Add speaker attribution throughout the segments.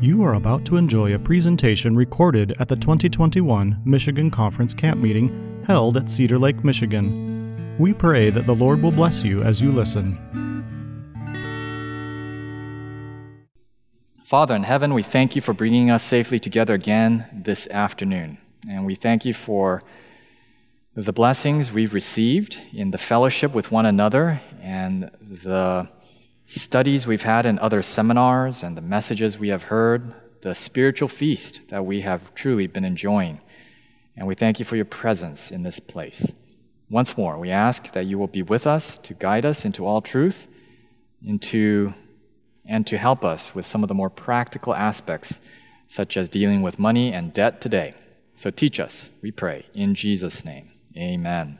Speaker 1: You are about to enjoy a presentation recorded at the 2021 Michigan Conference Camp Meeting held at Cedar Lake, Michigan. We pray that the Lord will bless you as you listen.
Speaker 2: Father in heaven, we thank you for bringing us safely together again this afternoon. And we thank you for the blessings we've received in the fellowship with one another and the studies we've had in other seminars and the messages we have heard, the spiritual feast that we have truly been enjoying. And we thank you for your presence in this place. Once more, we ask that you will be with us to guide us into all truth, into and to help us with some of the more practical aspects, such as dealing with money and debt today. So teach us, we pray, in Jesus' name. Amen.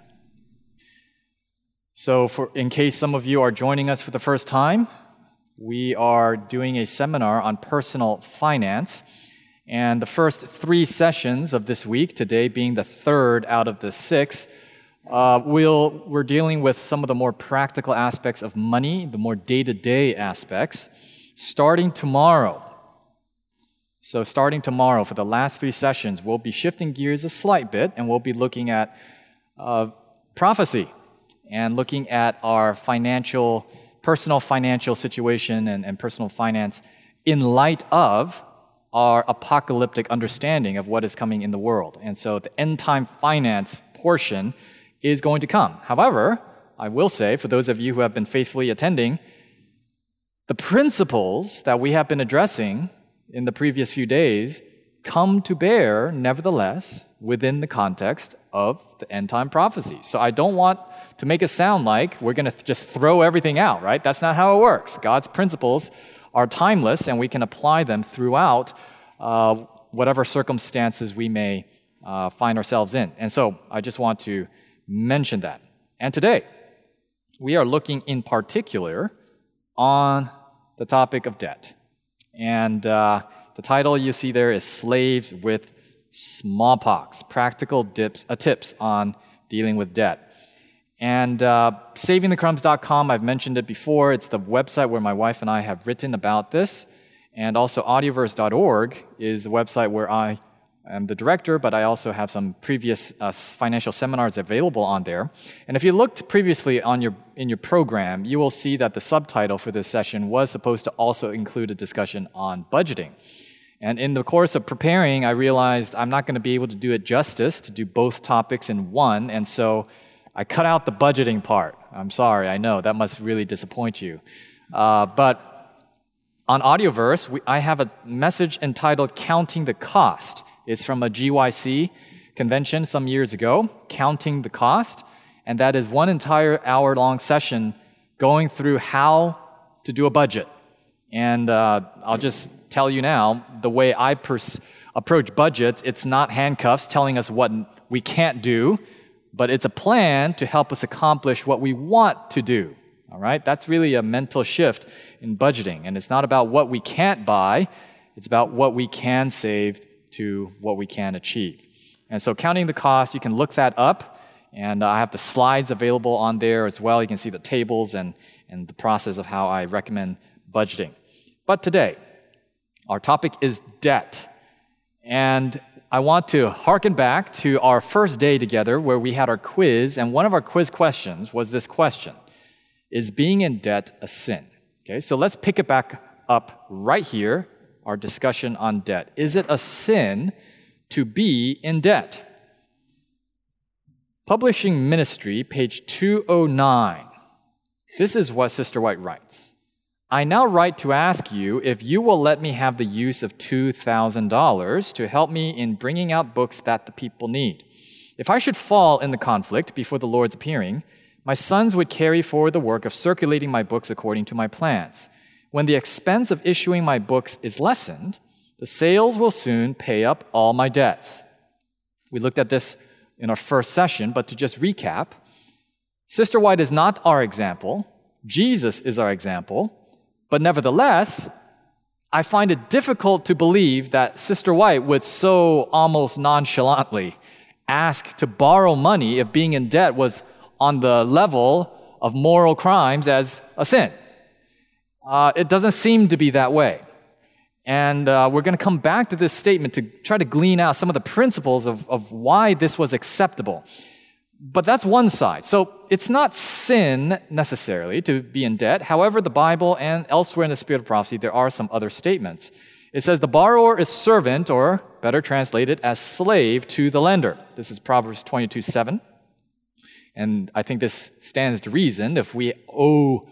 Speaker 2: So, for, in case some of you are joining us for the first time, we are doing a seminar on personal finance. And the first three sessions of this week, today being the third out of the six, uh, we'll, we're dealing with some of the more practical aspects of money, the more day to day aspects, starting tomorrow. So, starting tomorrow, for the last three sessions, we'll be shifting gears a slight bit and we'll be looking at uh, prophecy and looking at our financial, personal financial situation and, and personal finance in light of our apocalyptic understanding of what is coming in the world. And so the end time finance portion is going to come. However, I will say, for those of you who have been faithfully attending, the principles that we have been addressing in the previous few days come to bear, nevertheless, within the context of the end time prophecy. So I don't want to make it sound like we're going to th- just throw everything out, right? That's not how it works. God's principles are timeless and we can apply them throughout uh, whatever circumstances we may uh, find ourselves in. And so I just want to mention that. And today, we are looking in particular on the topic of debt. And uh, the title you see there is Slaves with Smallpox Practical dips, uh, Tips on Dealing with Debt. And uh, savingthecrumbs.com, I've mentioned it before. It's the website where my wife and I have written about this. And also, audioverse.org is the website where I am the director, but I also have some previous uh, financial seminars available on there. And if you looked previously on your, in your program, you will see that the subtitle for this session was supposed to also include a discussion on budgeting. And in the course of preparing, I realized I'm not going to be able to do it justice to do both topics in one. And so I cut out the budgeting part. I'm sorry, I know, that must really disappoint you. Uh, but on Audioverse, we, I have a message entitled Counting the Cost. It's from a GYC convention some years ago, Counting the Cost. And that is one entire hour long session going through how to do a budget. And uh, I'll just tell you now the way I pers- approach budgets, it's not handcuffs telling us what we can't do but it's a plan to help us accomplish what we want to do. All right? That's really a mental shift in budgeting. And it's not about what we can't buy, it's about what we can save to what we can achieve. And so, counting the cost, you can look that up. And I have the slides available on there as well. You can see the tables and, and the process of how I recommend budgeting. But today, our topic is debt. And I want to harken back to our first day together where we had our quiz, and one of our quiz questions was this question Is being in debt a sin? Okay, so let's pick it back up right here, our discussion on debt. Is it a sin to be in debt? Publishing Ministry, page 209. This is what Sister White writes. I now write to ask you if you will let me have the use of $2,000 to help me in bringing out books that the people need. If I should fall in the conflict before the Lord's appearing, my sons would carry forward the work of circulating my books according to my plans. When the expense of issuing my books is lessened, the sales will soon pay up all my debts. We looked at this in our first session, but to just recap, Sister White is not our example, Jesus is our example. But nevertheless, I find it difficult to believe that Sister White would so almost nonchalantly ask to borrow money if being in debt was on the level of moral crimes as a sin. Uh, it doesn't seem to be that way. And uh, we're going to come back to this statement to try to glean out some of the principles of, of why this was acceptable. But that's one side. So it's not sin necessarily to be in debt. However, the Bible and elsewhere in the Spirit of Prophecy, there are some other statements. It says the borrower is servant, or better translated as slave to the lender. This is Proverbs 22 7. And I think this stands to reason. If we owe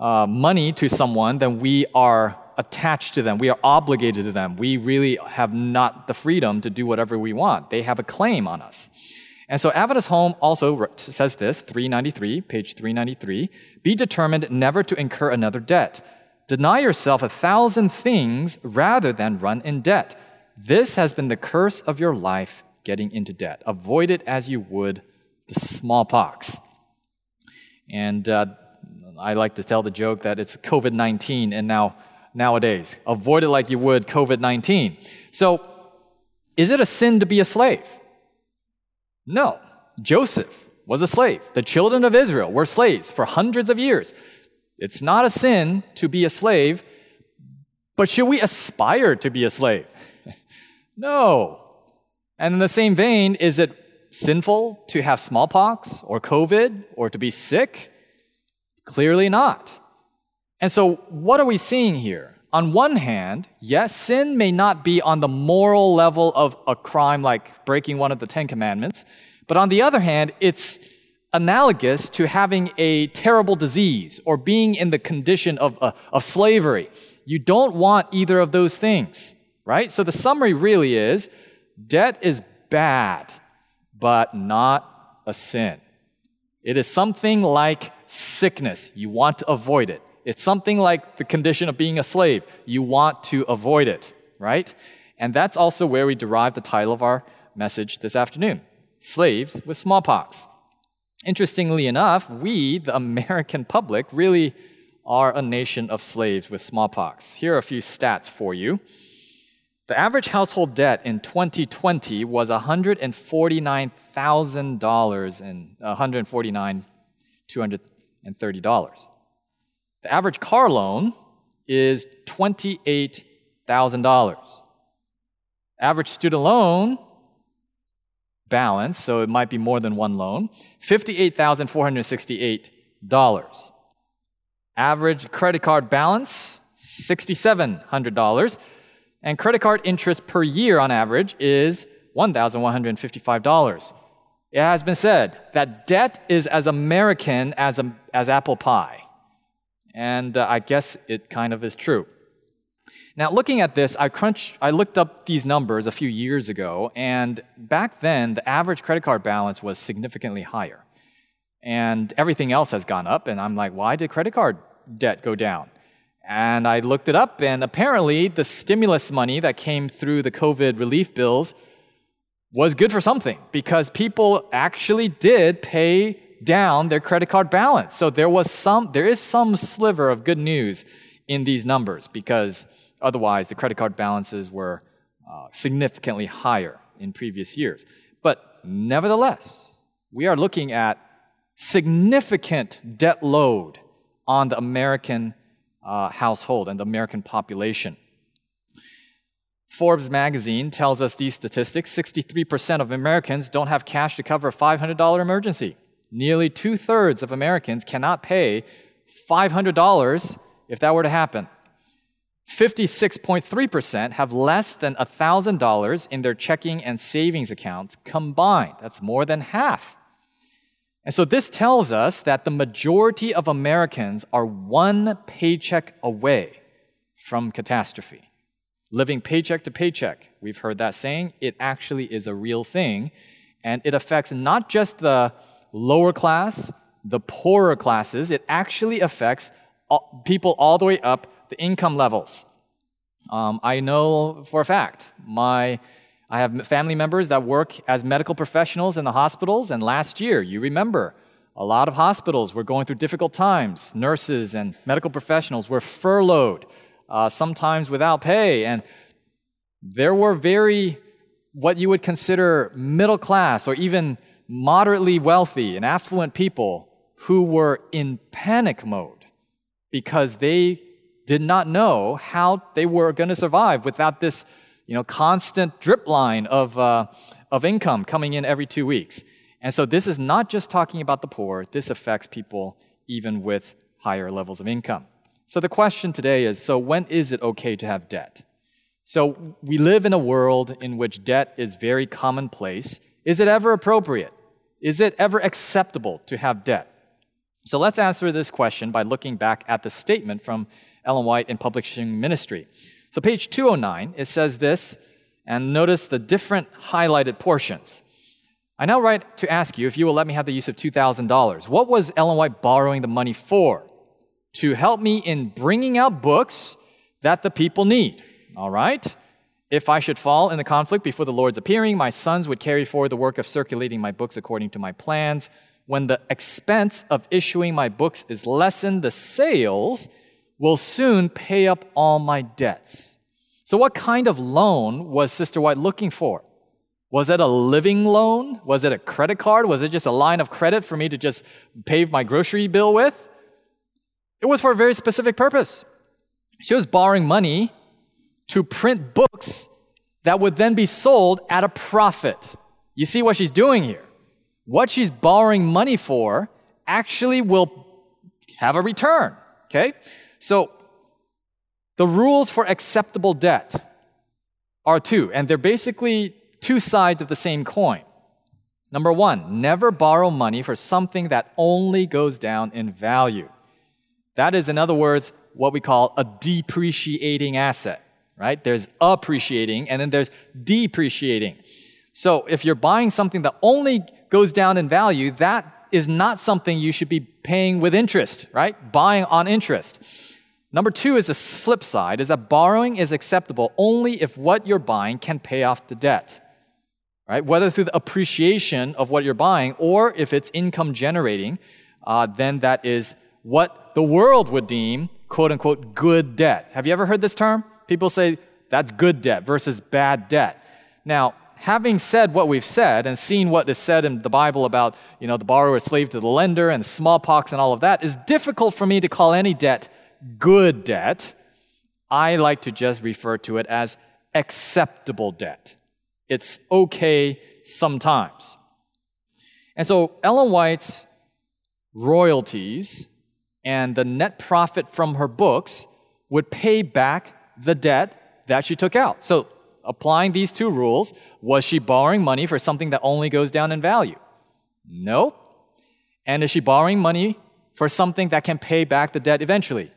Speaker 2: uh, money to someone, then we are attached to them. We are obligated to them. We really have not the freedom to do whatever we want. They have a claim on us. And so Adventist Home also says this, 393, page 393, be determined never to incur another debt. Deny yourself a thousand things rather than run in debt. This has been the curse of your life, getting into debt. Avoid it as you would the smallpox. And uh, I like to tell the joke that it's COVID 19 and now nowadays. Avoid it like you would COVID 19. So, is it a sin to be a slave? No. Joseph was a slave. The children of Israel were slaves for hundreds of years. It's not a sin to be a slave, but should we aspire to be a slave? no. And in the same vein, is it sinful to have smallpox or COVID or to be sick? Clearly not. And so, what are we seeing here? On one hand, yes, sin may not be on the moral level of a crime like breaking one of the Ten Commandments, but on the other hand, it's analogous to having a terrible disease or being in the condition of, uh, of slavery. You don't want either of those things, right? So the summary really is debt is bad, but not a sin. It is something like sickness. You want to avoid it. It's something like the condition of being a slave. You want to avoid it, right? And that's also where we derive the title of our message this afternoon Slaves with Smallpox. Interestingly enough, we, the American public, really are a nation of slaves with smallpox. Here are a few stats for you. The average household debt in 2020 was $149,000 and uh, $149,230. The average car loan is $28,000. Average student loan balance, so it might be more than one loan, $58,468. Average credit card balance, $6,700. And credit card interest per year on average is $1,155. It has been said that debt is as American as, a, as apple pie. And uh, I guess it kind of is true. Now, looking at this, I, crunched, I looked up these numbers a few years ago, and back then, the average credit card balance was significantly higher. And everything else has gone up, and I'm like, why did credit card debt go down? And I looked it up, and apparently, the stimulus money that came through the COVID relief bills was good for something because people actually did pay down their credit card balance. So there was some there is some sliver of good news in these numbers because Otherwise, the credit card balances were uh, significantly higher in previous years. But nevertheless, we are looking at significant debt load on the American uh, household and the American population. Forbes magazine tells us these statistics 63% of Americans don't have cash to cover a $500 emergency. Nearly two thirds of Americans cannot pay $500 if that were to happen. 56.3% have less than $1,000 in their checking and savings accounts combined. That's more than half. And so this tells us that the majority of Americans are one paycheck away from catastrophe. Living paycheck to paycheck. We've heard that saying. It actually is a real thing. And it affects not just the lower class, the poorer classes, it actually affects people all the way up the income levels. Um, I know for a fact, my, I have family members that work as medical professionals in the hospitals, and last year, you remember, a lot of hospitals were going through difficult times. Nurses and medical professionals were furloughed, uh, sometimes without pay, and there were very, what you would consider middle class or even moderately wealthy and affluent people who were in panic mode because they did not know how they were going to survive without this you know, constant drip line of, uh, of income coming in every two weeks. And so this is not just talking about the poor, this affects people even with higher levels of income. So the question today is so when is it okay to have debt? So we live in a world in which debt is very commonplace. Is it ever appropriate? Is it ever acceptable to have debt? So let's answer this question by looking back at the statement from Ellen White in Publishing Ministry. So, page 209, it says this, and notice the different highlighted portions. I now write to ask you if you will let me have the use of $2,000. What was Ellen White borrowing the money for? To help me in bringing out books that the people need. All right? If I should fall in the conflict before the Lord's appearing, my sons would carry forward the work of circulating my books according to my plans. When the expense of issuing my books is lessened, the sales will soon pay up all my debts. So, what kind of loan was Sister White looking for? Was it a living loan? Was it a credit card? Was it just a line of credit for me to just pay my grocery bill with? It was for a very specific purpose. She was borrowing money to print books that would then be sold at a profit. You see what she's doing here? What she's borrowing money for actually will have a return. Okay? So, the rules for acceptable debt are two, and they're basically two sides of the same coin. Number one, never borrow money for something that only goes down in value. That is, in other words, what we call a depreciating asset, right? There's appreciating and then there's depreciating. So if you're buying something that only goes down in value, that is not something you should be paying with interest, right? Buying on interest. Number two is the flip side, is that borrowing is acceptable only if what you're buying can pay off the debt. Right? Whether through the appreciation of what you're buying or if it's income generating, uh, then that is what the world would deem quote unquote good debt. Have you ever heard this term? People say that's good debt versus bad debt. Now, having said what we've said and seen what is said in the Bible about, you know, the borrower is slave to the lender and smallpox and all of that, it's difficult for me to call any debt good debt. I like to just refer to it as acceptable debt. It's okay sometimes. And so Ellen White's royalties and the net profit from her books would pay back the debt that she took out. So, applying these two rules, was she borrowing money for something that only goes down in value? No. And is she borrowing money for something that can pay back the debt eventually?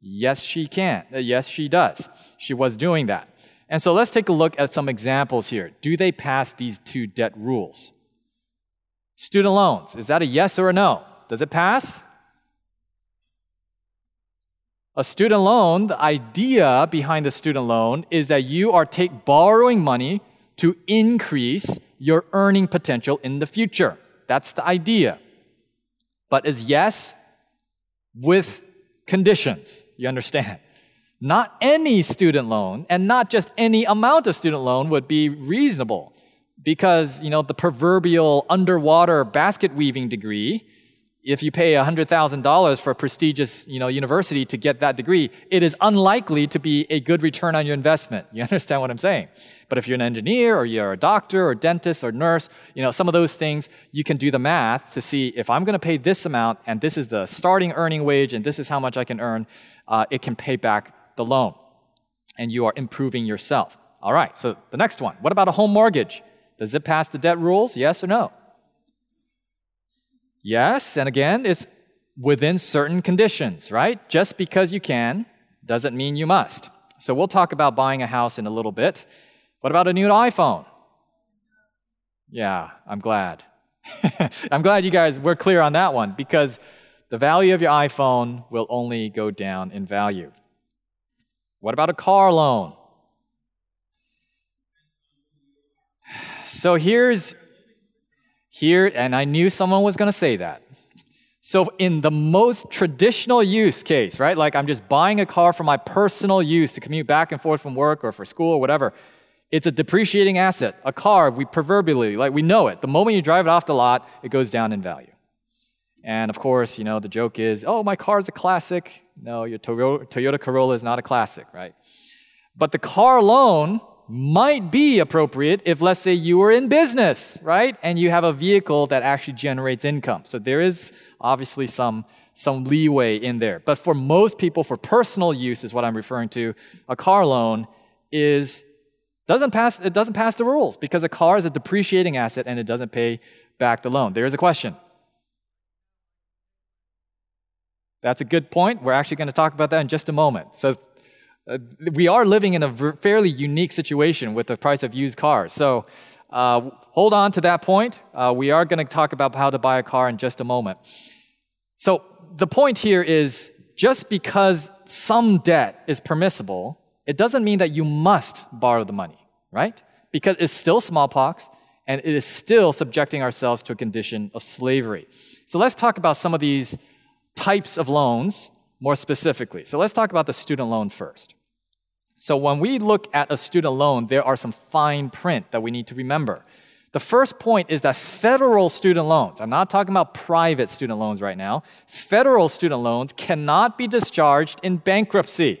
Speaker 2: Yes, she can. Uh, yes, she does. She was doing that. And so let's take a look at some examples here. Do they pass these two debt rules? Student loans, is that a yes or a no? Does it pass? A student loan, the idea behind the student loan is that you are take borrowing money to increase your earning potential in the future. That's the idea. But is yes with conditions. You understand? Not any student loan and not just any amount of student loan would be reasonable because, you know, the proverbial underwater basket weaving degree, if you pay $100,000 for a prestigious, you know, university to get that degree, it is unlikely to be a good return on your investment. You understand what I'm saying? But if you're an engineer or you're a doctor or dentist or nurse, you know, some of those things, you can do the math to see if I'm going to pay this amount and this is the starting earning wage and this is how much I can earn, uh, it can pay back the loan. And you are improving yourself. All right, so the next one. What about a home mortgage? Does it pass the debt rules? Yes or no? Yes, and again, it's within certain conditions, right? Just because you can doesn't mean you must. So we'll talk about buying a house in a little bit. What about a new iPhone? Yeah, I'm glad. I'm glad you guys were clear on that one because the value of your iPhone will only go down in value. What about a car loan? So here's here and I knew someone was going to say that. So in the most traditional use case, right? Like I'm just buying a car for my personal use to commute back and forth from work or for school or whatever. It's a depreciating asset. A car, we proverbially, like we know it. The moment you drive it off the lot, it goes down in value. And of course, you know, the joke is, oh, my car's a classic. No, your Toyota Corolla is not a classic, right? But the car loan might be appropriate if, let's say, you were in business, right? And you have a vehicle that actually generates income. So there is obviously some, some leeway in there. But for most people, for personal use, is what I'm referring to, a car loan is doesn't pass, it doesn't pass the rules because a car is a depreciating asset and it doesn't pay back the loan. There is a question. That's a good point. We're actually going to talk about that in just a moment. So, uh, we are living in a fairly unique situation with the price of used cars. So, uh, hold on to that point. Uh, we are going to talk about how to buy a car in just a moment. So, the point here is just because some debt is permissible, it doesn't mean that you must borrow the money, right? Because it's still smallpox and it is still subjecting ourselves to a condition of slavery. So, let's talk about some of these types of loans more specifically. So let's talk about the student loan first. So when we look at a student loan, there are some fine print that we need to remember. The first point is that federal student loans, I'm not talking about private student loans right now, federal student loans cannot be discharged in bankruptcy.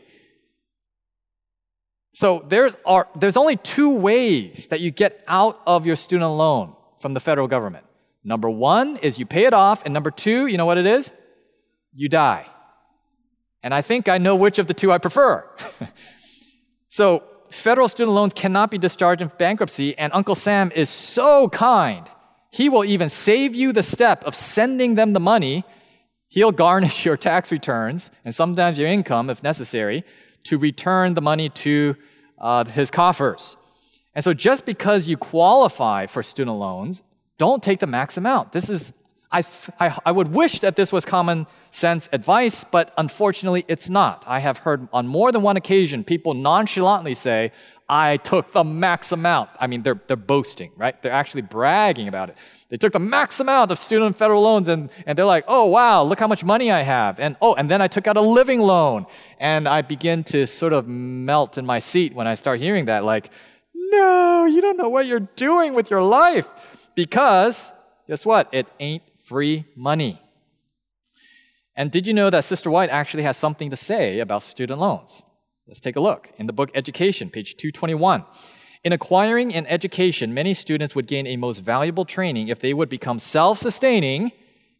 Speaker 2: So there's, are, there's only two ways that you get out of your student loan from the federal government. Number one is you pay it off, and number two, you know what it is? you die. And I think I know which of the two I prefer. so, federal student loans cannot be discharged in bankruptcy, and Uncle Sam is so kind. He will even save you the step of sending them the money. He'll garnish your tax returns and sometimes your income, if necessary, to return the money to uh, his coffers. And so, just because you qualify for student loans, don't take the max amount. This is I, I, I, would wish that this was common sense advice, but unfortunately it's not. I have heard on more than one occasion people nonchalantly say, I took the max amount. I mean, they're, they're boasting, right? They're actually bragging about it. They took the max amount of student and federal loans and, and they're like, oh, wow, look how much money I have. And oh, and then I took out a living loan. And I begin to sort of melt in my seat when I start hearing that, like, no, you don't know what you're doing with your life. Because guess what? It ain't free money. And did you know that Sister White actually has something to say about student loans? Let's take a look. In the book Education, page 221. In acquiring an education, many students would gain a most valuable training if they would become self sustaining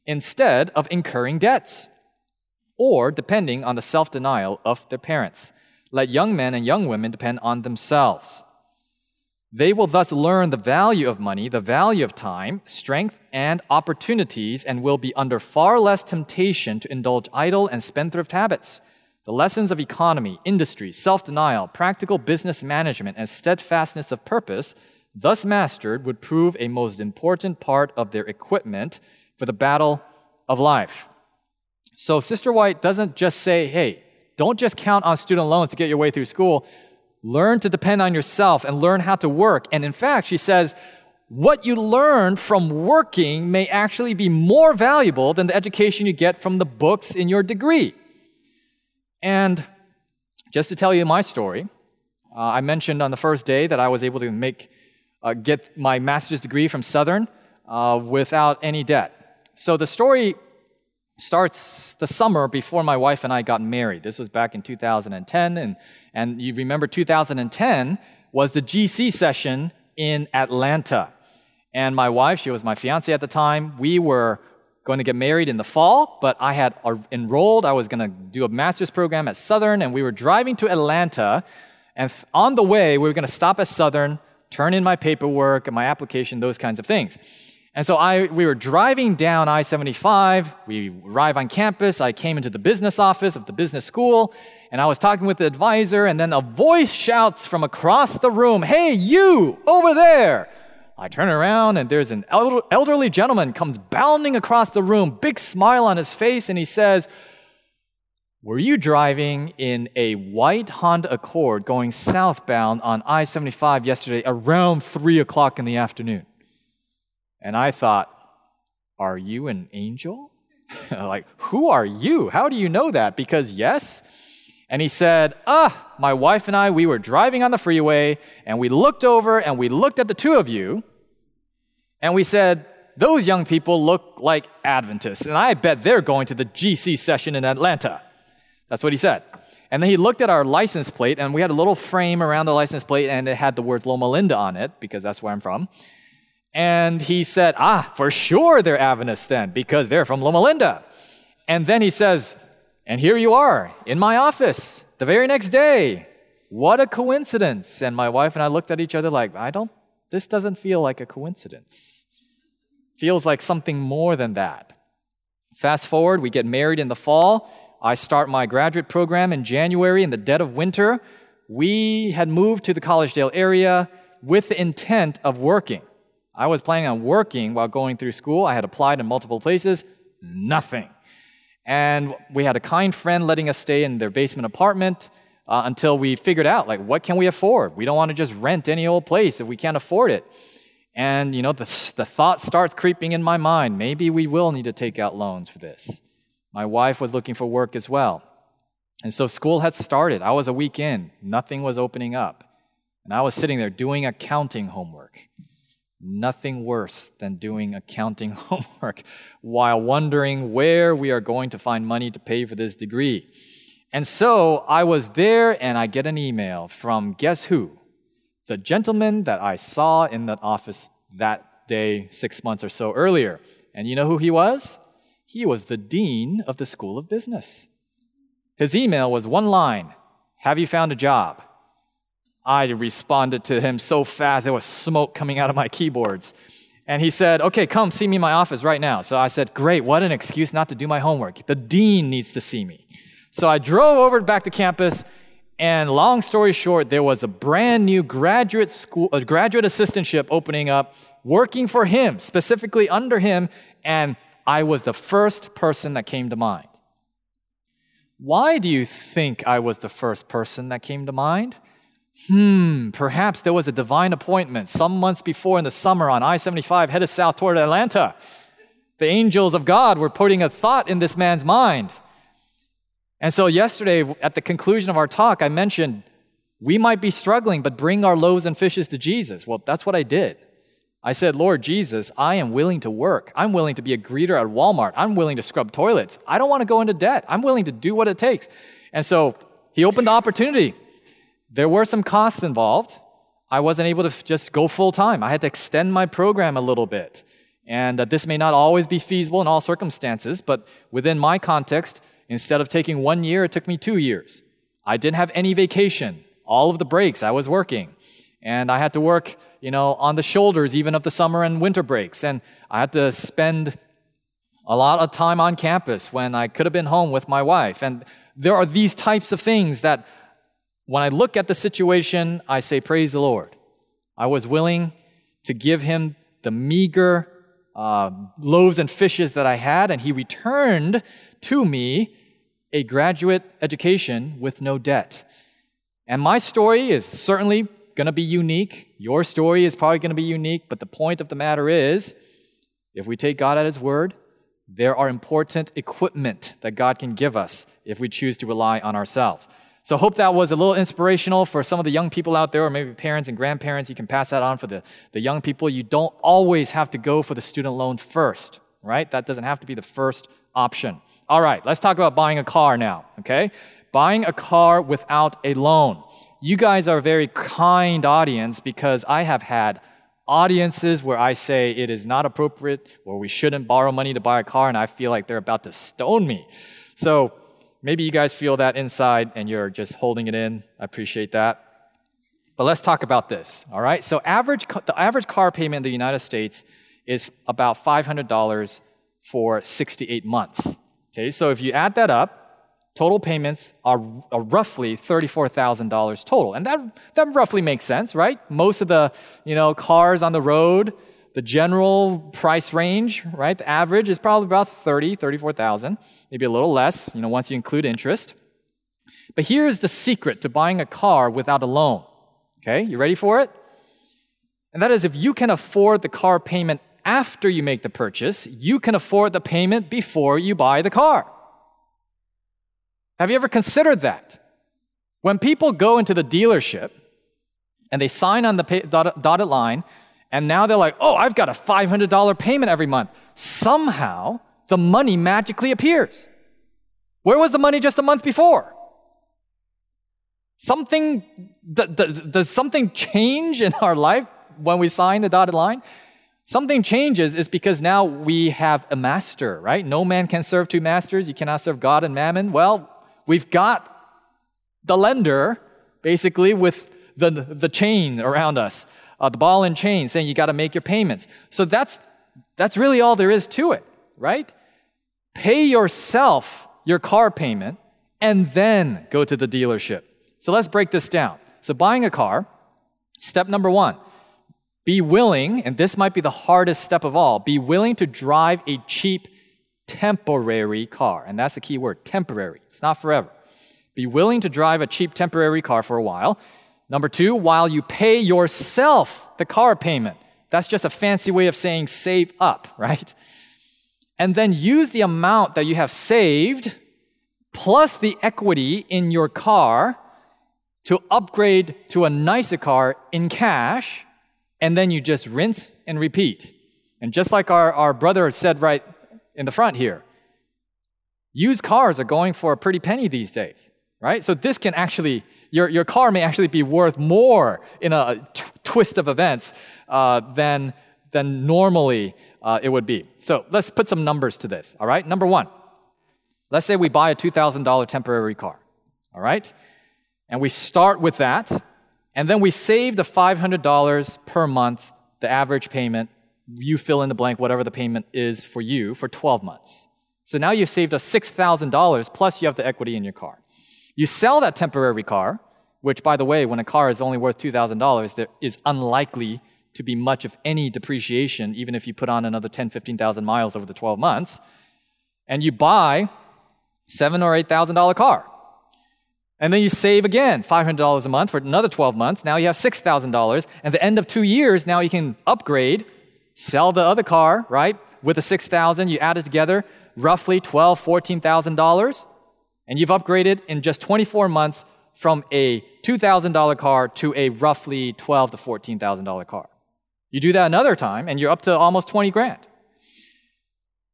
Speaker 2: instead of incurring debts or depending on the self denial of their parents. Let young men and young women depend on themselves. They will thus learn the value of money, the value of time, strength, and opportunities, and will be under far less temptation to indulge idle and spendthrift habits. The lessons of economy, industry, self denial, practical business management, and steadfastness of purpose, thus mastered, would prove a most important part of their equipment for the battle of life. So, Sister White doesn't just say, hey, don't just count on student loans to get your way through school. Learn to depend on yourself and learn how to work. And in fact, she says, what you learn from working may actually be more valuable than the education you get from the books in your degree. And just to tell you my story, uh, I mentioned on the first day that I was able to make uh, get my master's degree from Southern uh, without any debt. So the story starts the summer before my wife and I got married. This was back in 2010, and, and you remember 2010 was the GC session in Atlanta. And my wife, she was my fiance at the time, we were going to get married in the fall, but I had enrolled. I was going to do a master's program at Southern, and we were driving to Atlanta. And on the way, we were going to stop at Southern, turn in my paperwork and my application, those kinds of things. And so I, we were driving down I 75. We arrive on campus. I came into the business office of the business school, and I was talking with the advisor, and then a voice shouts from across the room, Hey, you over there! I turn around, and there's an elderly gentleman comes bounding across the room, big smile on his face, and he says, Were you driving in a white Honda Accord going southbound on I 75 yesterday around 3 o'clock in the afternoon? And I thought, Are you an angel? like, who are you? How do you know that? Because, yes. And he said, Ah, my wife and I, we were driving on the freeway and we looked over and we looked at the two of you and we said, those young people look like Adventists, and I bet they're going to the GC session in Atlanta. That's what he said. And then he looked at our license plate, and we had a little frame around the license plate, and it had the word Loma Linda on it, because that's where I'm from. And he said, Ah, for sure they're Adventists then, because they're from Loma Linda. And then he says, And here you are in my office the very next day. What a coincidence. And my wife and I looked at each other like, I don't, this doesn't feel like a coincidence. Feels like something more than that. Fast forward, we get married in the fall. I start my graduate program in January in the dead of winter. We had moved to the Collegedale area with the intent of working. I was planning on working while going through school. I had applied in multiple places, nothing. And we had a kind friend letting us stay in their basement apartment uh, until we figured out, like, what can we afford? We don't want to just rent any old place if we can't afford it. And, you know, the, the thought starts creeping in my mind maybe we will need to take out loans for this. My wife was looking for work as well. And so school had started. I was a week in, nothing was opening up. And I was sitting there doing accounting homework. Nothing worse than doing accounting homework while wondering where we are going to find money to pay for this degree. And so I was there and I get an email from guess who? The gentleman that I saw in that office that day, six months or so earlier. And you know who he was? He was the dean of the School of Business. His email was one line Have you found a job? I responded to him so fast, there was smoke coming out of my keyboards. And he said, Okay, come see me in my office right now. So I said, Great, what an excuse not to do my homework. The dean needs to see me. So I drove over back to campus, and long story short, there was a brand new graduate school, a graduate assistantship opening up, working for him, specifically under him, and I was the first person that came to mind. Why do you think I was the first person that came to mind? Hmm, perhaps there was a divine appointment some months before in the summer on I 75 headed south toward Atlanta. The angels of God were putting a thought in this man's mind. And so, yesterday, at the conclusion of our talk, I mentioned we might be struggling, but bring our loaves and fishes to Jesus. Well, that's what I did. I said, Lord Jesus, I am willing to work. I'm willing to be a greeter at Walmart. I'm willing to scrub toilets. I don't want to go into debt. I'm willing to do what it takes. And so he opened the opportunity. There were some costs involved. I wasn't able to just go full time. I had to extend my program a little bit. And uh, this may not always be feasible in all circumstances, but within my context, instead of taking one year, it took me two years. I didn't have any vacation. All of the breaks, I was working. And I had to work you know, on the shoulders even of the summer and winter breaks. And I had to spend a lot of time on campus when I could have been home with my wife. And there are these types of things that when I look at the situation, I say, Praise the Lord. I was willing to give him the meager uh, loaves and fishes that I had, and he returned to me a graduate education with no debt. And my story is certainly going to be unique. Your story is probably going to be unique, but the point of the matter is if we take God at His word, there are important equipment that God can give us if we choose to rely on ourselves. So, hope that was a little inspirational for some of the young people out there, or maybe parents and grandparents. You can pass that on for the, the young people. You don't always have to go for the student loan first, right? That doesn't have to be the first option. All right, let's talk about buying a car now, okay? Buying a car without a loan you guys are a very kind audience because I have had audiences where I say it is not appropriate or we shouldn't borrow money to buy a car, and I feel like they're about to stone me. So maybe you guys feel that inside and you're just holding it in. I appreciate that. But let's talk about this, all right? So average, the average car payment in the United States is about $500 for 68 months. Okay, so if you add that up, total payments are, are roughly $34,000 total. And that, that roughly makes sense, right? Most of the you know, cars on the road, the general price range, right? The average is probably about 30, 34,000, maybe a little less, you know, once you include interest. But here's the secret to buying a car without a loan. Okay, you ready for it? And that is if you can afford the car payment after you make the purchase, you can afford the payment before you buy the car. Have you ever considered that? When people go into the dealership and they sign on the dotted line And now they're like, oh, I've got a $500 payment every month. Somehow, the money magically appears. Where was the money just a month before? Something, does something change in our life when we sign the dotted line? Something changes is because now we have a master, right? No man can serve two masters. You cannot serve God and mammon. Well, we've got the lender basically with the, the chain around us, uh, the ball and chain saying you got to make your payments. So that's, that's really all there is to it, right? Pay yourself your car payment and then go to the dealership. So let's break this down. So, buying a car, step number one, be willing, and this might be the hardest step of all, be willing to drive a cheap, temporary car. And that's the key word temporary. It's not forever. Be willing to drive a cheap, temporary car for a while. Number two, while you pay yourself the car payment. That's just a fancy way of saying save up, right? And then use the amount that you have saved plus the equity in your car to upgrade to a nicer car in cash and then you just rinse and repeat. And just like our, our brother said right in the front here, used cars are going for a pretty penny these days, right? So this can actually, your, your car may actually be worth more in a t- twist of events uh, than, than normally uh, it would be. So let's put some numbers to this, all right? Number one, let's say we buy a $2,000 temporary car, all right? And we start with that and then we save the $500 per month, the average payment. You fill in the blank, whatever the payment is for you, for 12 months. So now you've saved us $6,000 plus you have the equity in your car. You sell that temporary car, which, by the way, when a car is only worth $2,000, there is unlikely to be much of any depreciation, even if you put on another 10, 15,000 miles over the 12 months. And you buy seven or $8,000 car. And then you save again $500 a month for another 12 months. Now you have $6,000. And the end of two years, now you can upgrade, sell the other car, right? With the 6,000, you add it together, roughly $12,000, $14,000. And you've upgraded in just 24 months from a $2,000 car to a roughly $12,000 to $14,000 car. You do that another time, and you're up to almost 20 grand.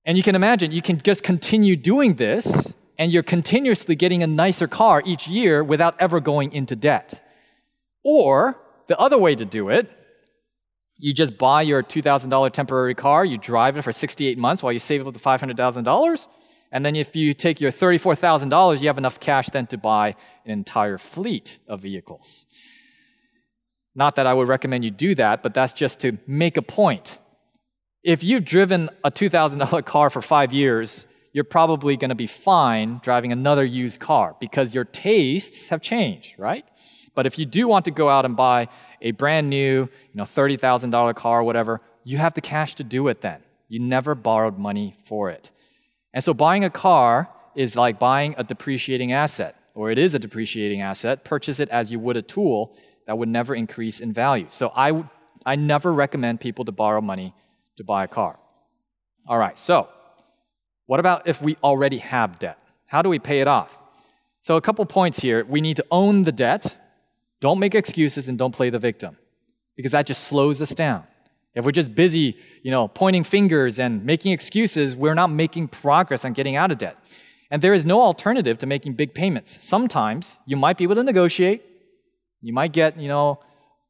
Speaker 2: And you can imagine, you can just continue doing this and you're continuously getting a nicer car each year without ever going into debt. Or the other way to do it, you just buy your $2,000 temporary car, you drive it for 68 months while you save up the $500,000, and then if you take your $34,000, you have enough cash then to buy an entire fleet of vehicles. Not that I would recommend you do that, but that's just to make a point. If you've driven a $2,000 car for five years you're probably going to be fine driving another used car because your tastes have changed, right? But if you do want to go out and buy a brand new, you know, $30,000 car or whatever, you have the cash to do it then. You never borrowed money for it. And so buying a car is like buying a depreciating asset, or it is a depreciating asset. Purchase it as you would a tool that would never increase in value. So I, I never recommend people to borrow money to buy a car. All right, so what about if we already have debt? How do we pay it off? So, a couple points here. We need to own the debt. Don't make excuses and don't play the victim because that just slows us down. If we're just busy, you know, pointing fingers and making excuses, we're not making progress on getting out of debt. And there is no alternative to making big payments. Sometimes you might be able to negotiate. You might get, you know,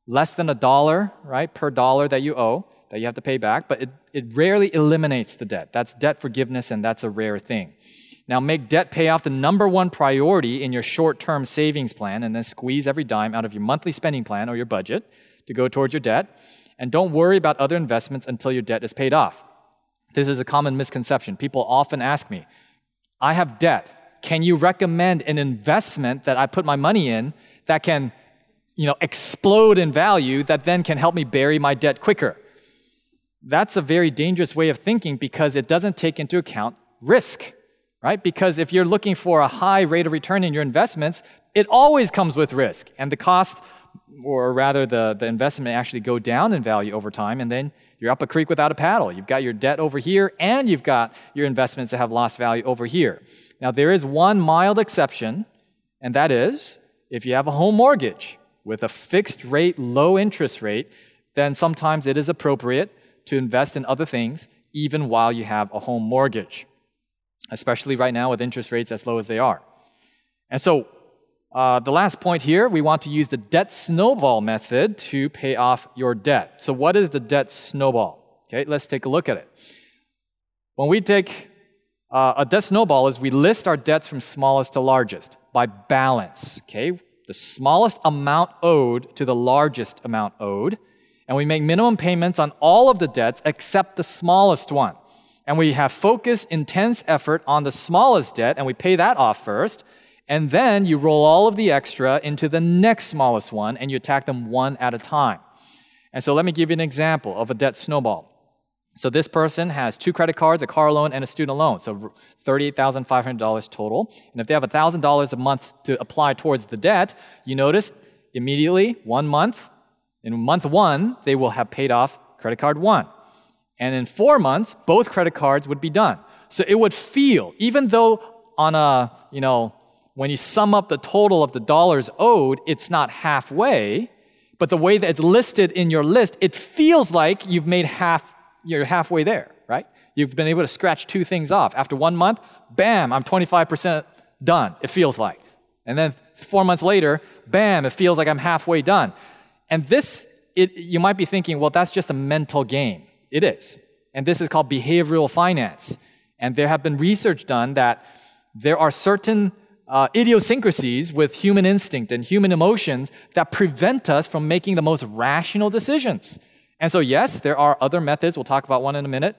Speaker 2: less than a dollar, right, per dollar that you owe that you have to pay back, but it, it rarely eliminates the debt. That's debt forgiveness, and that's a rare thing. Now, make debt payoff the number one priority in your short term savings plan, and then squeeze every dime out of your monthly spending plan or your budget to go towards your debt. And don't worry about other investments until your debt is paid off. This is a common misconception. People often ask me, I have debt. Can you recommend an investment that I put my money in that can you know, explode in value that then can help me bury my debt quicker? that's a very dangerous way of thinking because it doesn't take into account risk, right? Because if you're looking for a high rate of return in your investments, it always comes with risk. And the cost, or rather the, the investment actually go down in value over time, and then you're up a creek without a paddle. You've got your debt over here, and you've got your investments that have lost value over here. Now, there is one mild exception, and that is if you have a home mortgage with a fixed rate, low interest rate, then sometimes it is appropriate to invest in other things even while you have a home mortgage, especially right now with interest rates as low as they are. And so, uh, the last point here, we want to use the debt snowball method to pay off your debt. So, what is the debt snowball? Okay, let's take a look at it. When we take uh, a debt snowball, is we list our debts from smallest to largest by balance. Okay, the smallest amount owed to the largest amount owed, and we make minimum payments on all of the debts except the smallest one. And we have focus, intense effort on the smallest debt, and we pay that off first. And then you roll all of the extra into the next smallest one, and you attack them one at a time. And so let me give you an example of a debt snowball. So this person has two credit cards, a car loan, and a student loan. So $38,500 total. And if they have $1,000 a month to apply towards the debt, you notice immediately, one month, in month one, they will have paid off credit card one. And in four months, both credit cards would be done. So it would feel, even though on a, you know, when you sum up the total of the dollars owed, it's not halfway, but the way that it's listed in your list, it feels like you've made half you're halfway there, right? You've been able to scratch two things off. After one month, bam, I'm 25% done, it feels like. And then four months later, bam, it feels like I'm halfway done. And this, it, you might be thinking, well, that's just a mental game. It is. And this is called behavioral finance. And there have been research done that there are certain uh, idiosyncrasies with human instinct and human emotions that prevent us from making the most rational decisions. And so, yes, there are other methods, we'll talk about one in a minute,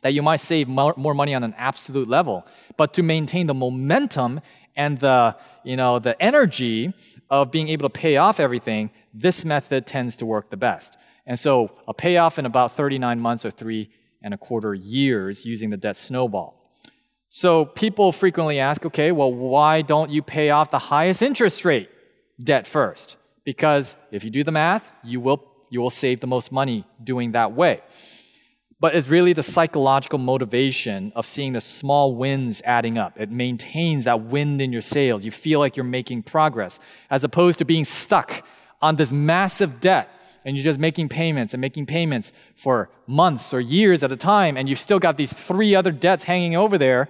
Speaker 2: that you might save more, money on an absolute level. But to maintain the momentum and the, you know, the energy of being able to pay off everything, this method tends to work the best. And so a payoff in about 39 months or three and a quarter years using the debt snowball. So people frequently ask, okay, well, why don't you pay off the highest interest rate debt first? Because if you do the math, you will you will save the most money doing that way. But it's really the psychological motivation of seeing the small wins adding up. It maintains that wind in your sails. You feel like you're making progress, as opposed to being stuck on this massive debt and you're just making payments and making payments for months or years at a time, and you've still got these three other debts hanging over there.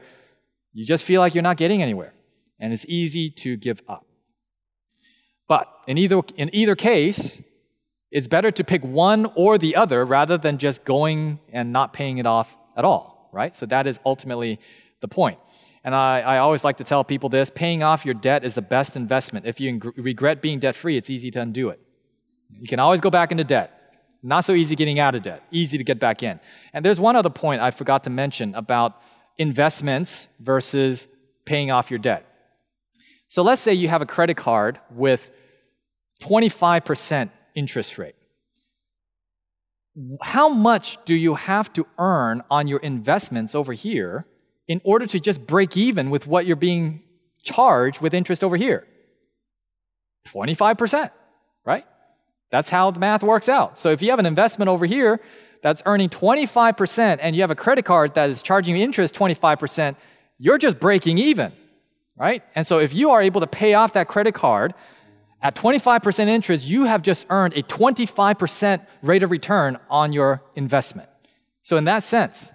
Speaker 2: You just feel like you're not getting anywhere, and it's easy to give up. But in either, in either case, it's better to pick one or the other rather than just going and not paying it off at all, right? So that is ultimately the point. And I, I always like to tell people this paying off your debt is the best investment. If you regret being debt free, it's easy to undo it. You can always go back into debt. Not so easy getting out of debt, easy to get back in. And there's one other point I forgot to mention about investments versus paying off your debt. So let's say you have a credit card with 25% interest rate. How much do you have to earn on your investments over here in order to just break even with what you're being charged with interest over here? 25%, right? That's how the math works out. So if you have an investment over here that's earning 25% and you have a credit card that is charging interest 25%, you're just breaking even, right? And so if you are able to pay off that credit card at 25% interest, you have just earned a 25% rate of return on your investment. So, in that sense,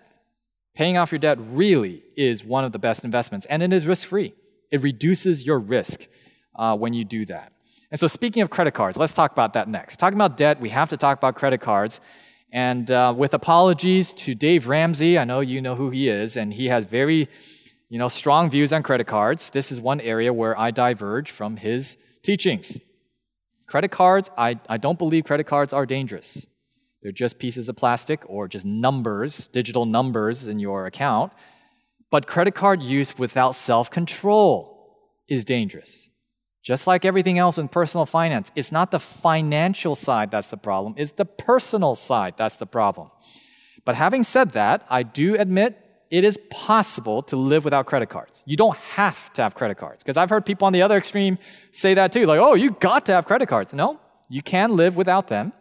Speaker 2: paying off your debt really is one of the best investments, and it is risk free. It reduces your risk uh, when you do that. And so, speaking of credit cards, let's talk about that next. Talking about debt, we have to talk about credit cards. And uh, with apologies to Dave Ramsey, I know you know who he is, and he has very you know, strong views on credit cards. This is one area where I diverge from his teachings. Credit cards, I, I don't believe credit cards are dangerous. They're just pieces of plastic or just numbers, digital numbers in your account. But credit card use without self control is dangerous. Just like everything else in personal finance, it's not the financial side that's the problem, it's the personal side that's the problem. But having said that, I do admit it is possible to live without credit cards. You don't have to have credit cards. Because I've heard people on the other extreme say that too, like, oh, you got to have credit cards. No, you can live without them.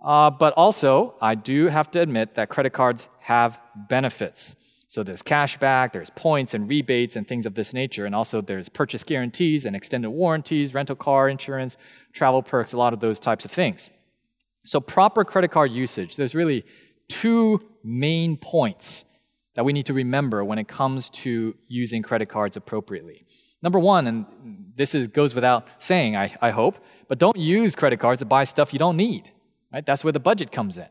Speaker 2: Uh, but also, I do have to admit that credit cards have benefits. So there's cash back, there's points and rebates and things of this nature. And also there's purchase guarantees and extended warranties, rental car insurance, travel perks, a lot of those types of things. So, proper credit card usage, there's really two main points that we need to remember when it comes to using credit cards appropriately. Number one, and this is, goes without saying, I, I hope, but don't use credit cards to buy stuff you don't need. Right? That's where the budget comes in.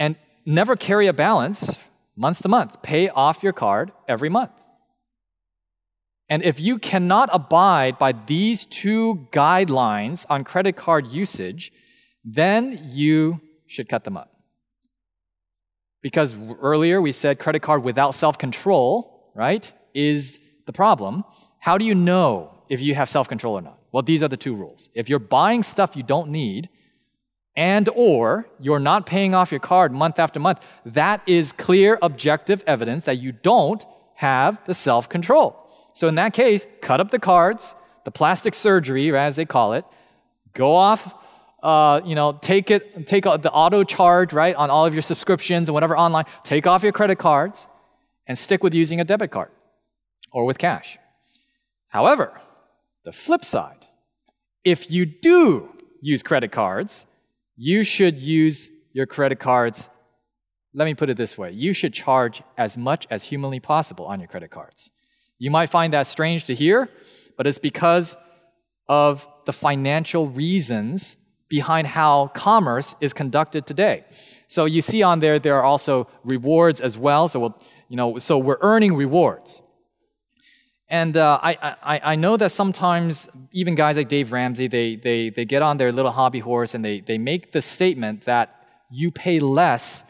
Speaker 2: And never carry a balance month to month. Pay off your card every month. And if you cannot abide by these two guidelines on credit card usage, then you should cut them up. Because earlier we said credit card without self control, right, is the problem. How do you know if you have self control or not? Well, these are the two rules. If you're buying stuff you don't need, and or you're not paying off your card month after month, that is clear objective evidence that you don't have the self control. So in that case, cut up the cards, the plastic surgery, as they call it, go off, uh, you know, take it, take the auto charge, right, on all of your subscriptions and whatever online, take off your credit cards and stick with using a debit card or with cash. However, the flip side, if you do use credit cards, you should use your credit cards. Let me put it this way you should charge as much as humanly possible on your credit cards. You might find that strange to hear, but it's because of the financial reasons behind how commerce is conducted today. So you see on there, there are also rewards as well. So we'll, you know, so we're earning rewards. And uh, I, I, I know that sometimes even guys like Dave Ramsey, they, they, they get on their little hobby horse and they, they make the statement that you pay less,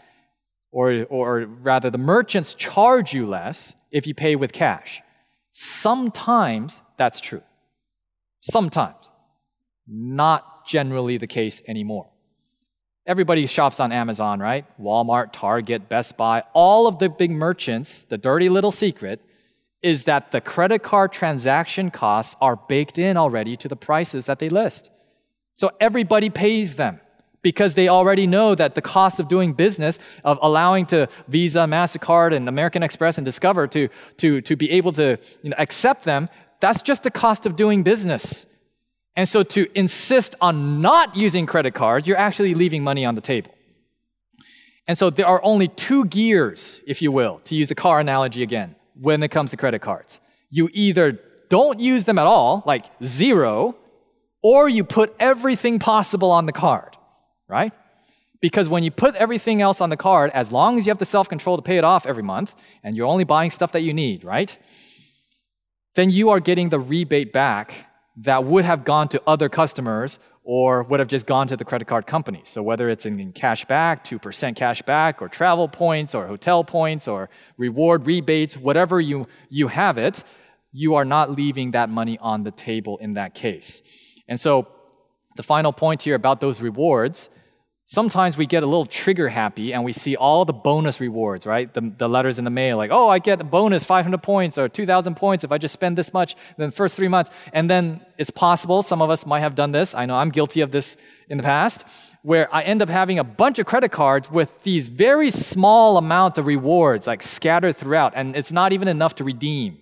Speaker 2: or, or rather, the merchants charge you less if you pay with cash. Sometimes that's true. Sometimes. Not generally the case anymore. Everybody shops on Amazon, right? Walmart, Target, Best Buy, all of the big merchants, the dirty little secret is that the credit card transaction costs are baked in already to the prices that they list. So everybody pays them because they already know that the cost of doing business, of allowing to Visa, MasterCard, and American Express and Discover to, to, to be able to you know, accept them, that's just the cost of doing business. And so to insist on not using credit cards, you're actually leaving money on the table. And so there are only two gears, if you will, to use a car analogy again when it comes to credit cards. You either don't use them at all, like zero, or you put everything possible on the card, right? Because when you put everything else on the card, as long as you have the self control to pay it off every month, and you're only buying stuff that you need, right? Then you are getting the rebate back that would have gone to other customers or would have just gone to the credit card company. So whether it's in cash back, 2% cash back, or travel points, or hotel points, or reward rebates, whatever you, you have it, you are not leaving that money on the table in that case. And so the final point here about those rewards sometimes we get a little trigger happy and we see all the bonus rewards, right? The, the letters in the mail, like, oh, I get a bonus 500 points or 2,000 points if I just spend this much in the first three months. And then it's possible, some of us might have done this. I know I'm guilty of this in the past, where I end up having a bunch of credit cards with these very small amounts of rewards, like scattered throughout, and it's not even enough to redeem.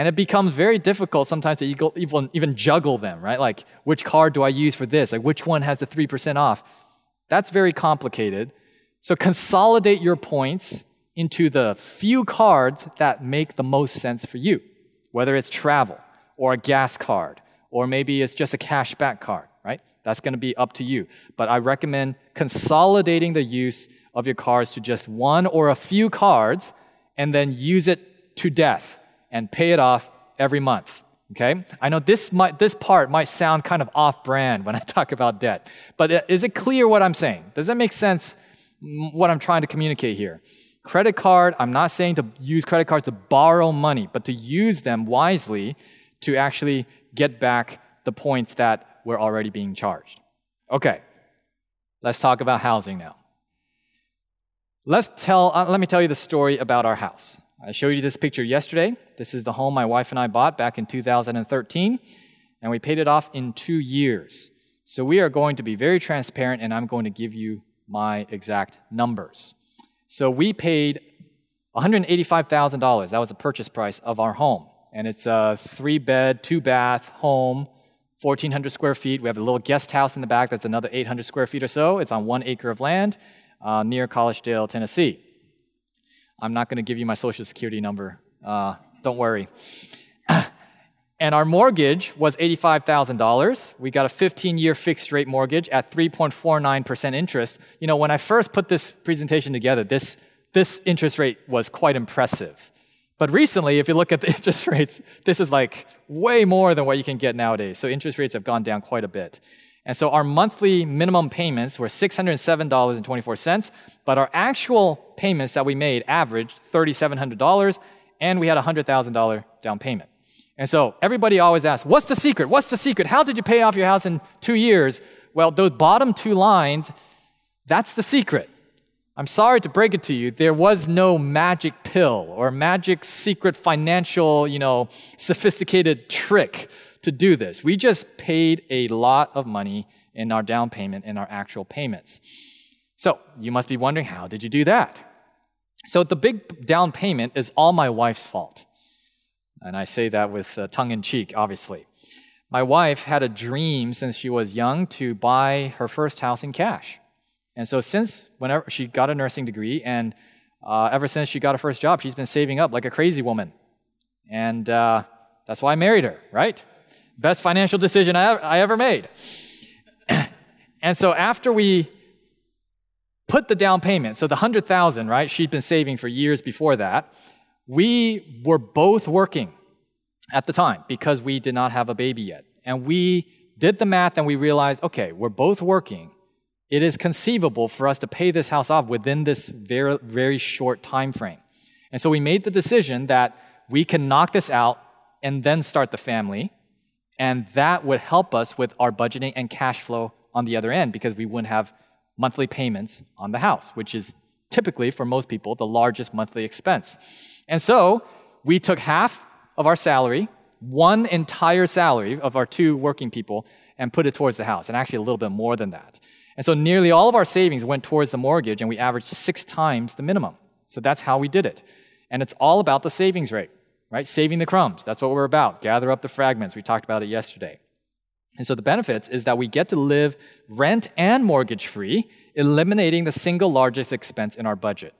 Speaker 2: And it becomes very difficult sometimes to even, even juggle them, right? Like, which card do I use for this? Like, which one has the 3% off? That's very complicated. So, consolidate your points into the few cards that make the most sense for you, whether it's travel or a gas card, or maybe it's just a cashback card, right? That's going to be up to you. But I recommend consolidating the use of your cards to just one or a few cards and then use it to death and pay it off every month. Okay? I know this, might, this part might sound kind of off brand when I talk about debt, but is it clear what I'm saying? Does that make sense what I'm trying to communicate here? Credit card, I'm not saying to use credit cards to borrow money, but to use them wisely to actually get back the points that were already being charged. Okay, let's talk about housing now. Let's tell, uh, let me tell you the story about our house. I showed you this picture yesterday. This is the home my wife and I bought back in 2013, and we paid it off in two years. So we are going to be very transparent, and I'm going to give you my exact numbers. So we paid $185,000. That was the purchase price of our home. And it's a three bed, two bath home, 1,400 square feet. We have a little guest house in the back that's another 800 square feet or so. It's on one acre of land uh, near Collegedale, Tennessee. I'm not going to give you my social security number. Uh, don't worry. and our mortgage was $85,000. We got a 15 year fixed rate mortgage at 3.49% interest. You know, when I first put this presentation together, this, this interest rate was quite impressive. But recently, if you look at the interest rates, this is like way more than what you can get nowadays. So interest rates have gone down quite a bit. And so our monthly minimum payments were $607.24, but our actual payments that we made averaged $3,700, and we had a $100,000 down payment. And so everybody always asks, What's the secret? What's the secret? How did you pay off your house in two years? Well, those bottom two lines, that's the secret. I'm sorry to break it to you, there was no magic pill or magic secret financial, you know, sophisticated trick to do this. We just paid a lot of money in our down payment in our actual payments. So you must be wondering, how did you do that? So the big down payment is all my wife's fault. And I say that with uh, tongue in cheek, obviously. My wife had a dream since she was young to buy her first house in cash. And so since whenever she got a nursing degree and uh, ever since she got her first job, she's been saving up like a crazy woman. And uh, that's why I married her, right? Best financial decision I, I ever made. and so after we put the down payment, so the 100,000, right? She'd been saving for years before that. We were both working at the time because we did not have a baby yet. And we did the math and we realized, okay, we're both working. It is conceivable for us to pay this house off within this very, very short time frame. And so we made the decision that we can knock this out and then start the family and that would help us with our budgeting and cash flow on the other end because we wouldn't have monthly payments on the house, which is typically, for most people, the largest monthly expense. And so we took half of our salary, one entire salary of our two working people, and put it towards the house, and actually a little bit more than that. And so nearly all of our savings went towards the mortgage, and we averaged six times the minimum. So that's how we did it. And it's all about the savings rate right? Saving the crumbs. That's what we're about. Gather up the fragments. We talked about it yesterday. And so the benefits is that we get to live rent and mortgage free, eliminating the single largest expense in our budget.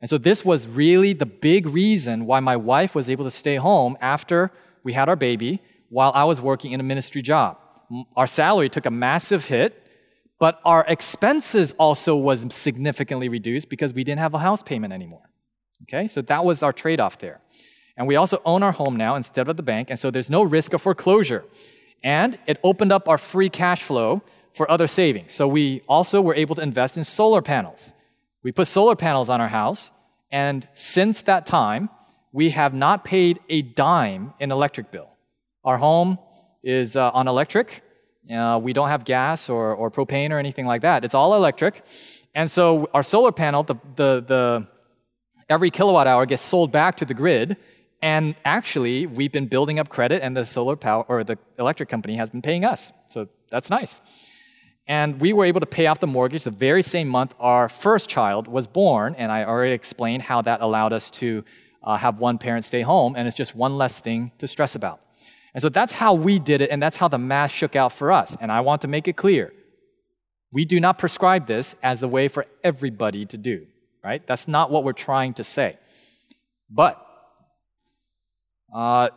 Speaker 2: And so this was really the big reason why my wife was able to stay home after we had our baby while I was working in a ministry job. Our salary took a massive hit, but our expenses also was significantly reduced because we didn't have a house payment anymore. Okay? So that was our trade-off there. And we also own our home now instead of the bank, and so there's no risk of foreclosure. And it opened up our free cash flow for other savings. So we also were able to invest in solar panels. We put solar panels on our house, and since that time, we have not paid a dime in electric bill. Our home is uh, on electric. Uh, we don't have gas or, or propane or anything like that. It's all electric. And so our solar panel, the, the, the, every kilowatt hour gets sold back to the grid, and actually, we've been building up credit, and the solar power or the electric company has been paying us. So that's nice. And we were able to pay off the mortgage the very same month our first child was born. And I already explained how that allowed us to uh, have one parent stay home, and it's just one less thing to stress about. And so that's how we did it, and that's how the math shook out for us. And I want to make it clear we do not prescribe this as the way for everybody to do, right? That's not what we're trying to say. But uh,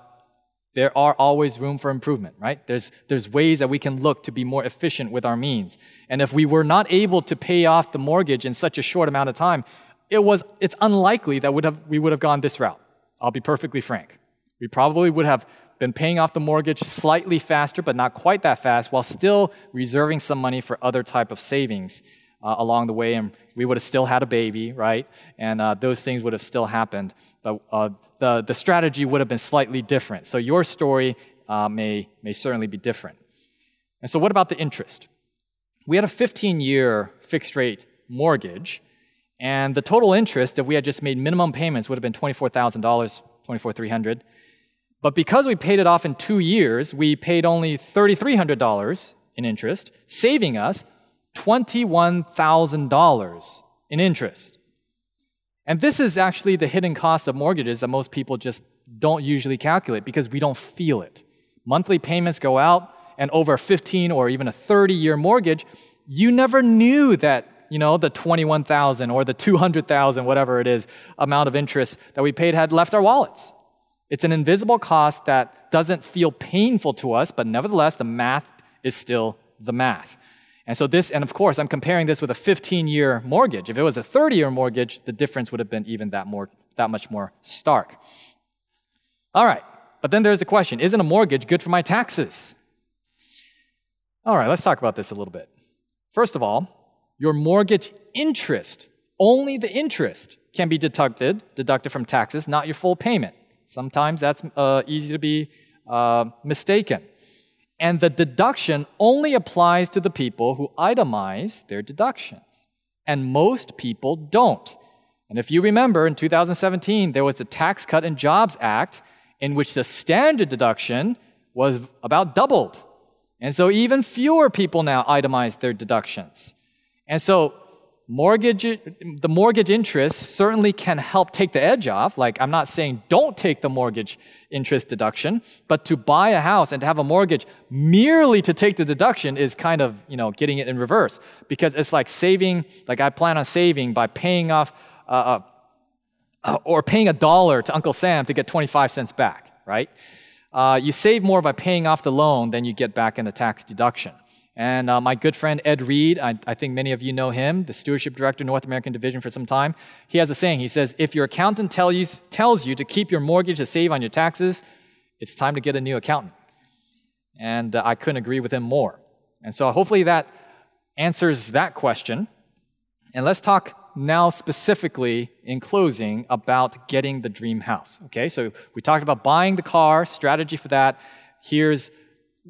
Speaker 2: there are always room for improvement, right? There's, there's ways that we can look to be more efficient with our means. And if we were not able to pay off the mortgage in such a short amount of time, it was, it's unlikely that would have, we would have gone this route. I'll be perfectly frank. We probably would have been paying off the mortgage slightly faster, but not quite that fast, while still reserving some money for other type of savings uh, along the way. And we would have still had a baby, right? And uh, those things would have still happened. But uh, the, the strategy would have been slightly different. So your story uh, may, may certainly be different. And so, what about the interest? We had a 15 year fixed rate mortgage, and the total interest, if we had just made minimum payments, would have been $24,000, $24,300. But because we paid it off in two years, we paid only $3,300 in interest, saving us $21,000 in interest. And this is actually the hidden cost of mortgages that most people just don't usually calculate because we don't feel it. Monthly payments go out, and over a 15 or even a 30 year mortgage, you never knew that you know the 21,000 or the 200,000 whatever it is amount of interest that we paid had left our wallets. It's an invisible cost that doesn't feel painful to us, but nevertheless the math is still the math. And so this and of course I'm comparing this with a 15 year mortgage. If it was a 30 year mortgage, the difference would have been even that more that much more stark. All right. But then there's the question, isn't a mortgage good for my taxes? All right, let's talk about this a little bit. First of all, your mortgage interest, only the interest can be deducted, deducted from taxes, not your full payment. Sometimes that's uh, easy to be uh, mistaken. And the deduction only applies to the people who itemize their deductions. And most people don't. And if you remember, in 2017, there was the Tax Cut and Jobs Act in which the standard deduction was about doubled. And so even fewer people now itemize their deductions. And so mortgage the mortgage interest certainly can help take the edge off. Like i'm not saying don't take the mortgage interest deduction but to buy a house and to have a mortgage merely to take the deduction is kind of you know getting it in reverse. Because it's like saving like i plan on saving by paying off uh, uh, uh or paying a dollar to uncle sam to get 25 cents back right? Uh, you save more by paying off the loan than you get back in the tax deduction and uh, my good friend Ed Reid, I, I, think many of you know him, the stewardship director, North American Division for some time. He has a saying. He says, If your accountant tell you, tells you to keep your mortgage to save on your taxes, it's time to get a new accountant. And uh, I couldn't agree with him more. And so hopefully that answers that question. And let's talk now specifically in closing about getting the dream house. Okay, so we talked about buying the car, strategy for that. Here's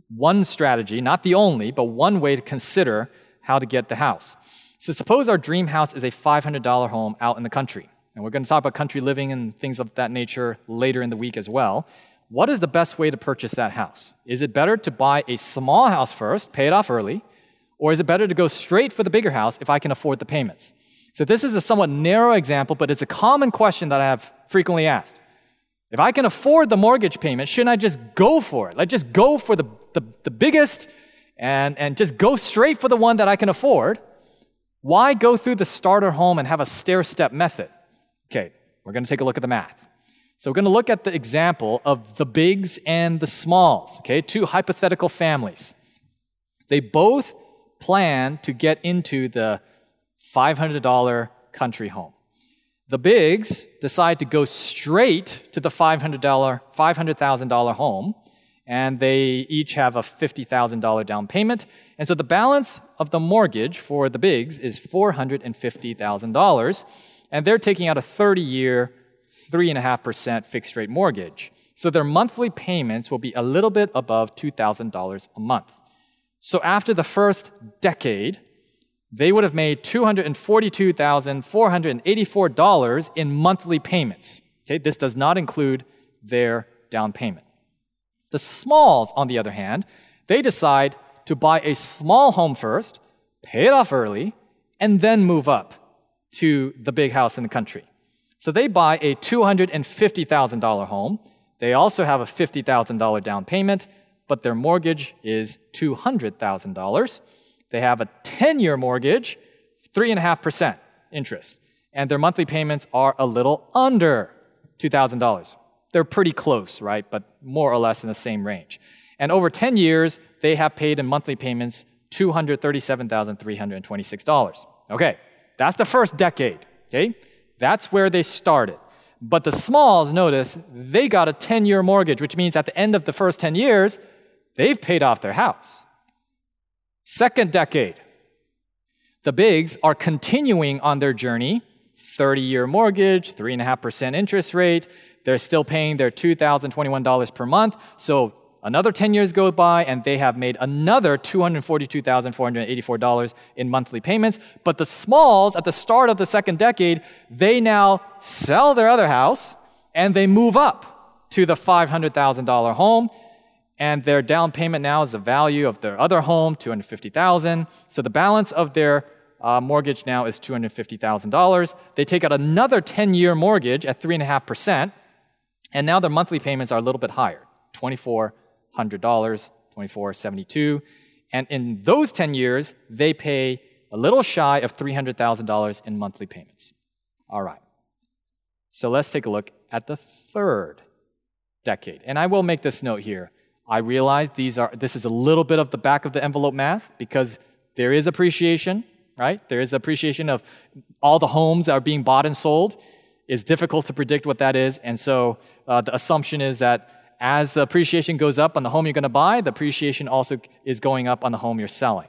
Speaker 2: one strategy, not the only, but one way to consider how to get the house. So suppose our dream house is a $500 home out in the country. And we're going to talk about country living and things of that nature later in the week as well. What is the best way to purchase that house? Is it better to buy a small house first, pay it off early, or is it better to go straight for the bigger house if I can afford the payments? So this is a somewhat narrow example, but it's a common question that I have frequently asked. If I can afford the mortgage payment, shouldn't I just go for it? Like just go for the the, the biggest and, and just go straight for the one that I can afford, why go through the starter home and have a stair step method? Okay, we're going to take a look at the math. So we're going to look at the example of the bigs and the smalls, okay, two hypothetical families. They both plan to get into the $500 country home. The bigs decide to go straight to the $500, $500,000 home, and they each have a $50,000 down payment. And so the balance of the mortgage for the bigs is $450,000, and they're taking out a 30 year, 3.5% fixed rate mortgage. So their monthly payments will be a little bit above $2,000 a month. So after the first decade, they would have made $242,484 in monthly payments. Okay, this does not include their down payment. The smalls, on the other hand, they decide to buy a small home first, pay it off early, and then move up to the big house in the country. So they buy a $250,000 home. They also have a $50,000 down payment, but their mortgage is $200,000. They have a 10 year mortgage, 3.5% interest, and their monthly payments are a little under $2,000 they're pretty close, right? But more or less in the same range. And over 10 years, they have paid in monthly payments $237,326. Okay, that's the first decade, okay? That's where they started. But the smalls, notice, they got a 10 year mortgage, which means at the end of the first 10 years, they've paid off their house. Second decade, the bigs are continuing on their journey 30 year mortgage, 3.5% interest rate. They're still paying their $2,021 per month. So another 10 years go by and they have made another $242,484 in monthly payments. But the smalls at the start of the second decade, they now sell their other house and they move up to the $500,000 home. And their down payment now is the value of their other home, $250,000. So the balance of their uh, mortgage now is $250,000. They take out another 10 year mortgage at 3.5%. And now their monthly payments are a little bit higher $2,400, 24, 72. And in those 10 years, they pay a little shy of $300,000 in monthly payments. All right. So let's take a look at the third decade. And I will make this note here. I realize these are this is a little bit of the back of the envelope math because there is appreciation, right? There is appreciation of all the homes that are being bought and sold. It's difficult to predict what that is, and so uh, the assumption is that as the appreciation goes up on the home you're going to buy, the appreciation also is going up on the home you're selling.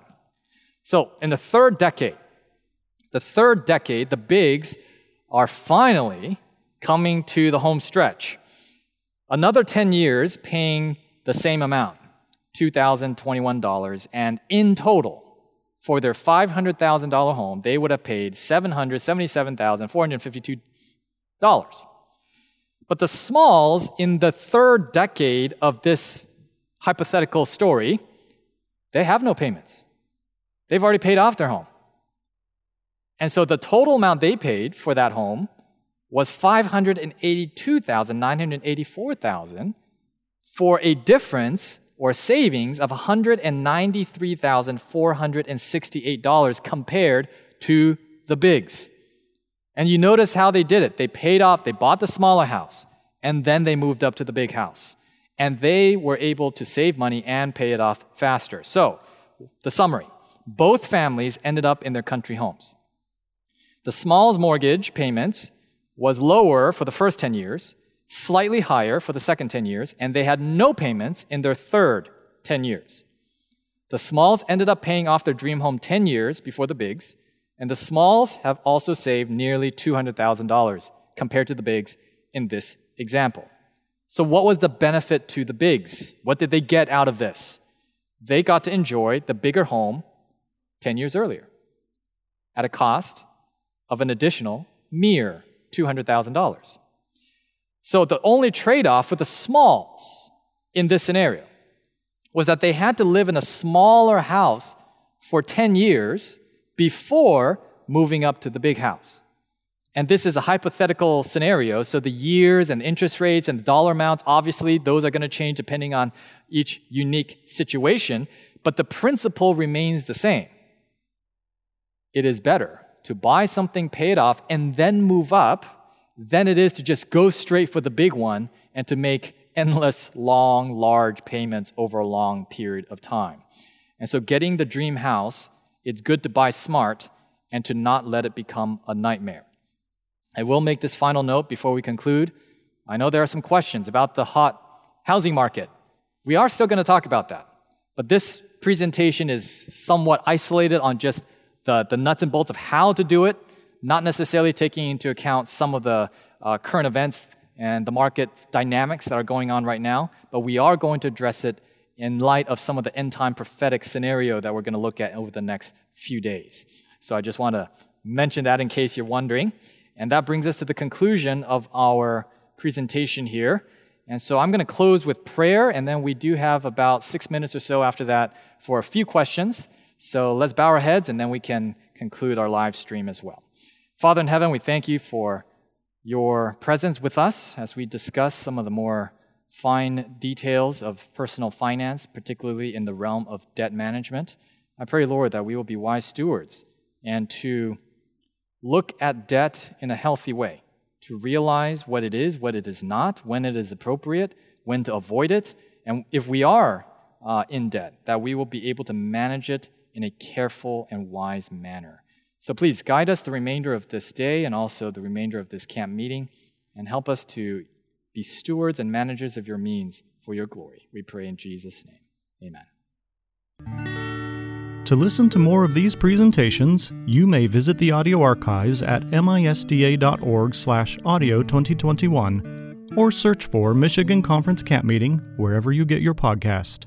Speaker 2: So, in the third decade, the third decade, the bigs are finally coming to the home stretch. Another 10 years paying the same amount, $2,021. And in total, for their $500,000 home, they would have paid $777,452. But the smalls in the third decade of this hypothetical story, they have no payments. They've already paid off their home. And so the total amount they paid for that home was 582,984,000 for a difference or savings of $193,468 compared to the bigs. And you notice how they did it. They paid off, they bought the smaller house, and then they moved up to the big house. And they were able to save money and pay it off faster. So, the summary both families ended up in their country homes. The Smalls mortgage payments was lower for the first 10 years, slightly higher for the second 10 years, and they had no payments in their third 10 years. The Smalls ended up paying off their dream home 10 years before the Bigs, and the Smalls have also saved nearly $200,000 compared to the Bigs in this example. So, what was the benefit to the Bigs? What did they get out of this? They got to enjoy the bigger home 10 years earlier at a cost of an additional mere $200,000. So the only trade off for the smalls in this scenario was that they had to live in a smaller house for 10 years before moving up to the big house. And this is a hypothetical scenario, so the years and interest rates and the dollar amounts, obviously, those are going to change depending on each unique situation, but the principle remains the same it is better to buy something, pay it off, and then move up than it is to just go straight for the big one and to make endless, long, large payments over a long period of time. And so, getting the dream house, it's good to buy smart and to not let it become a nightmare. I will make this final note before we conclude. I know there are some questions about the hot housing market. We are still going to talk about that. But this presentation is somewhat isolated on just the, the nuts and bolts of how to do it, not necessarily taking into account some of the uh, current events and the market dynamics that are going on right now, but we are going to address it in light of some of the end time prophetic scenario that we're going to look at over the next few days. So I just want to mention that in case you're wondering. And that brings us to the conclusion of our presentation here. And so I'm going to close with prayer, and then we do have about six minutes or so after that for a few questions. So let's bow our heads and then we can conclude our live stream as well. Father in heaven, we thank you for your presence with us as we discuss some of the more fine details of personal finance, particularly in the realm of debt management. I pray, Lord, that we will be wise stewards and to look at debt in a healthy way, to realize what it is, what it is not, when it is appropriate, when to avoid it, and if we are uh, in debt, that we will be able to manage it in a careful and wise manner. So please guide us the remainder of this day and also the remainder of this camp meeting and help us to be stewards and managers of your means for your glory. We pray in Jesus' name. Amen.
Speaker 1: To listen to more of these presentations, you may visit the audio archives at misda.org/audio 2021 or search for Michigan Conference Camp Meeting wherever you get your podcast.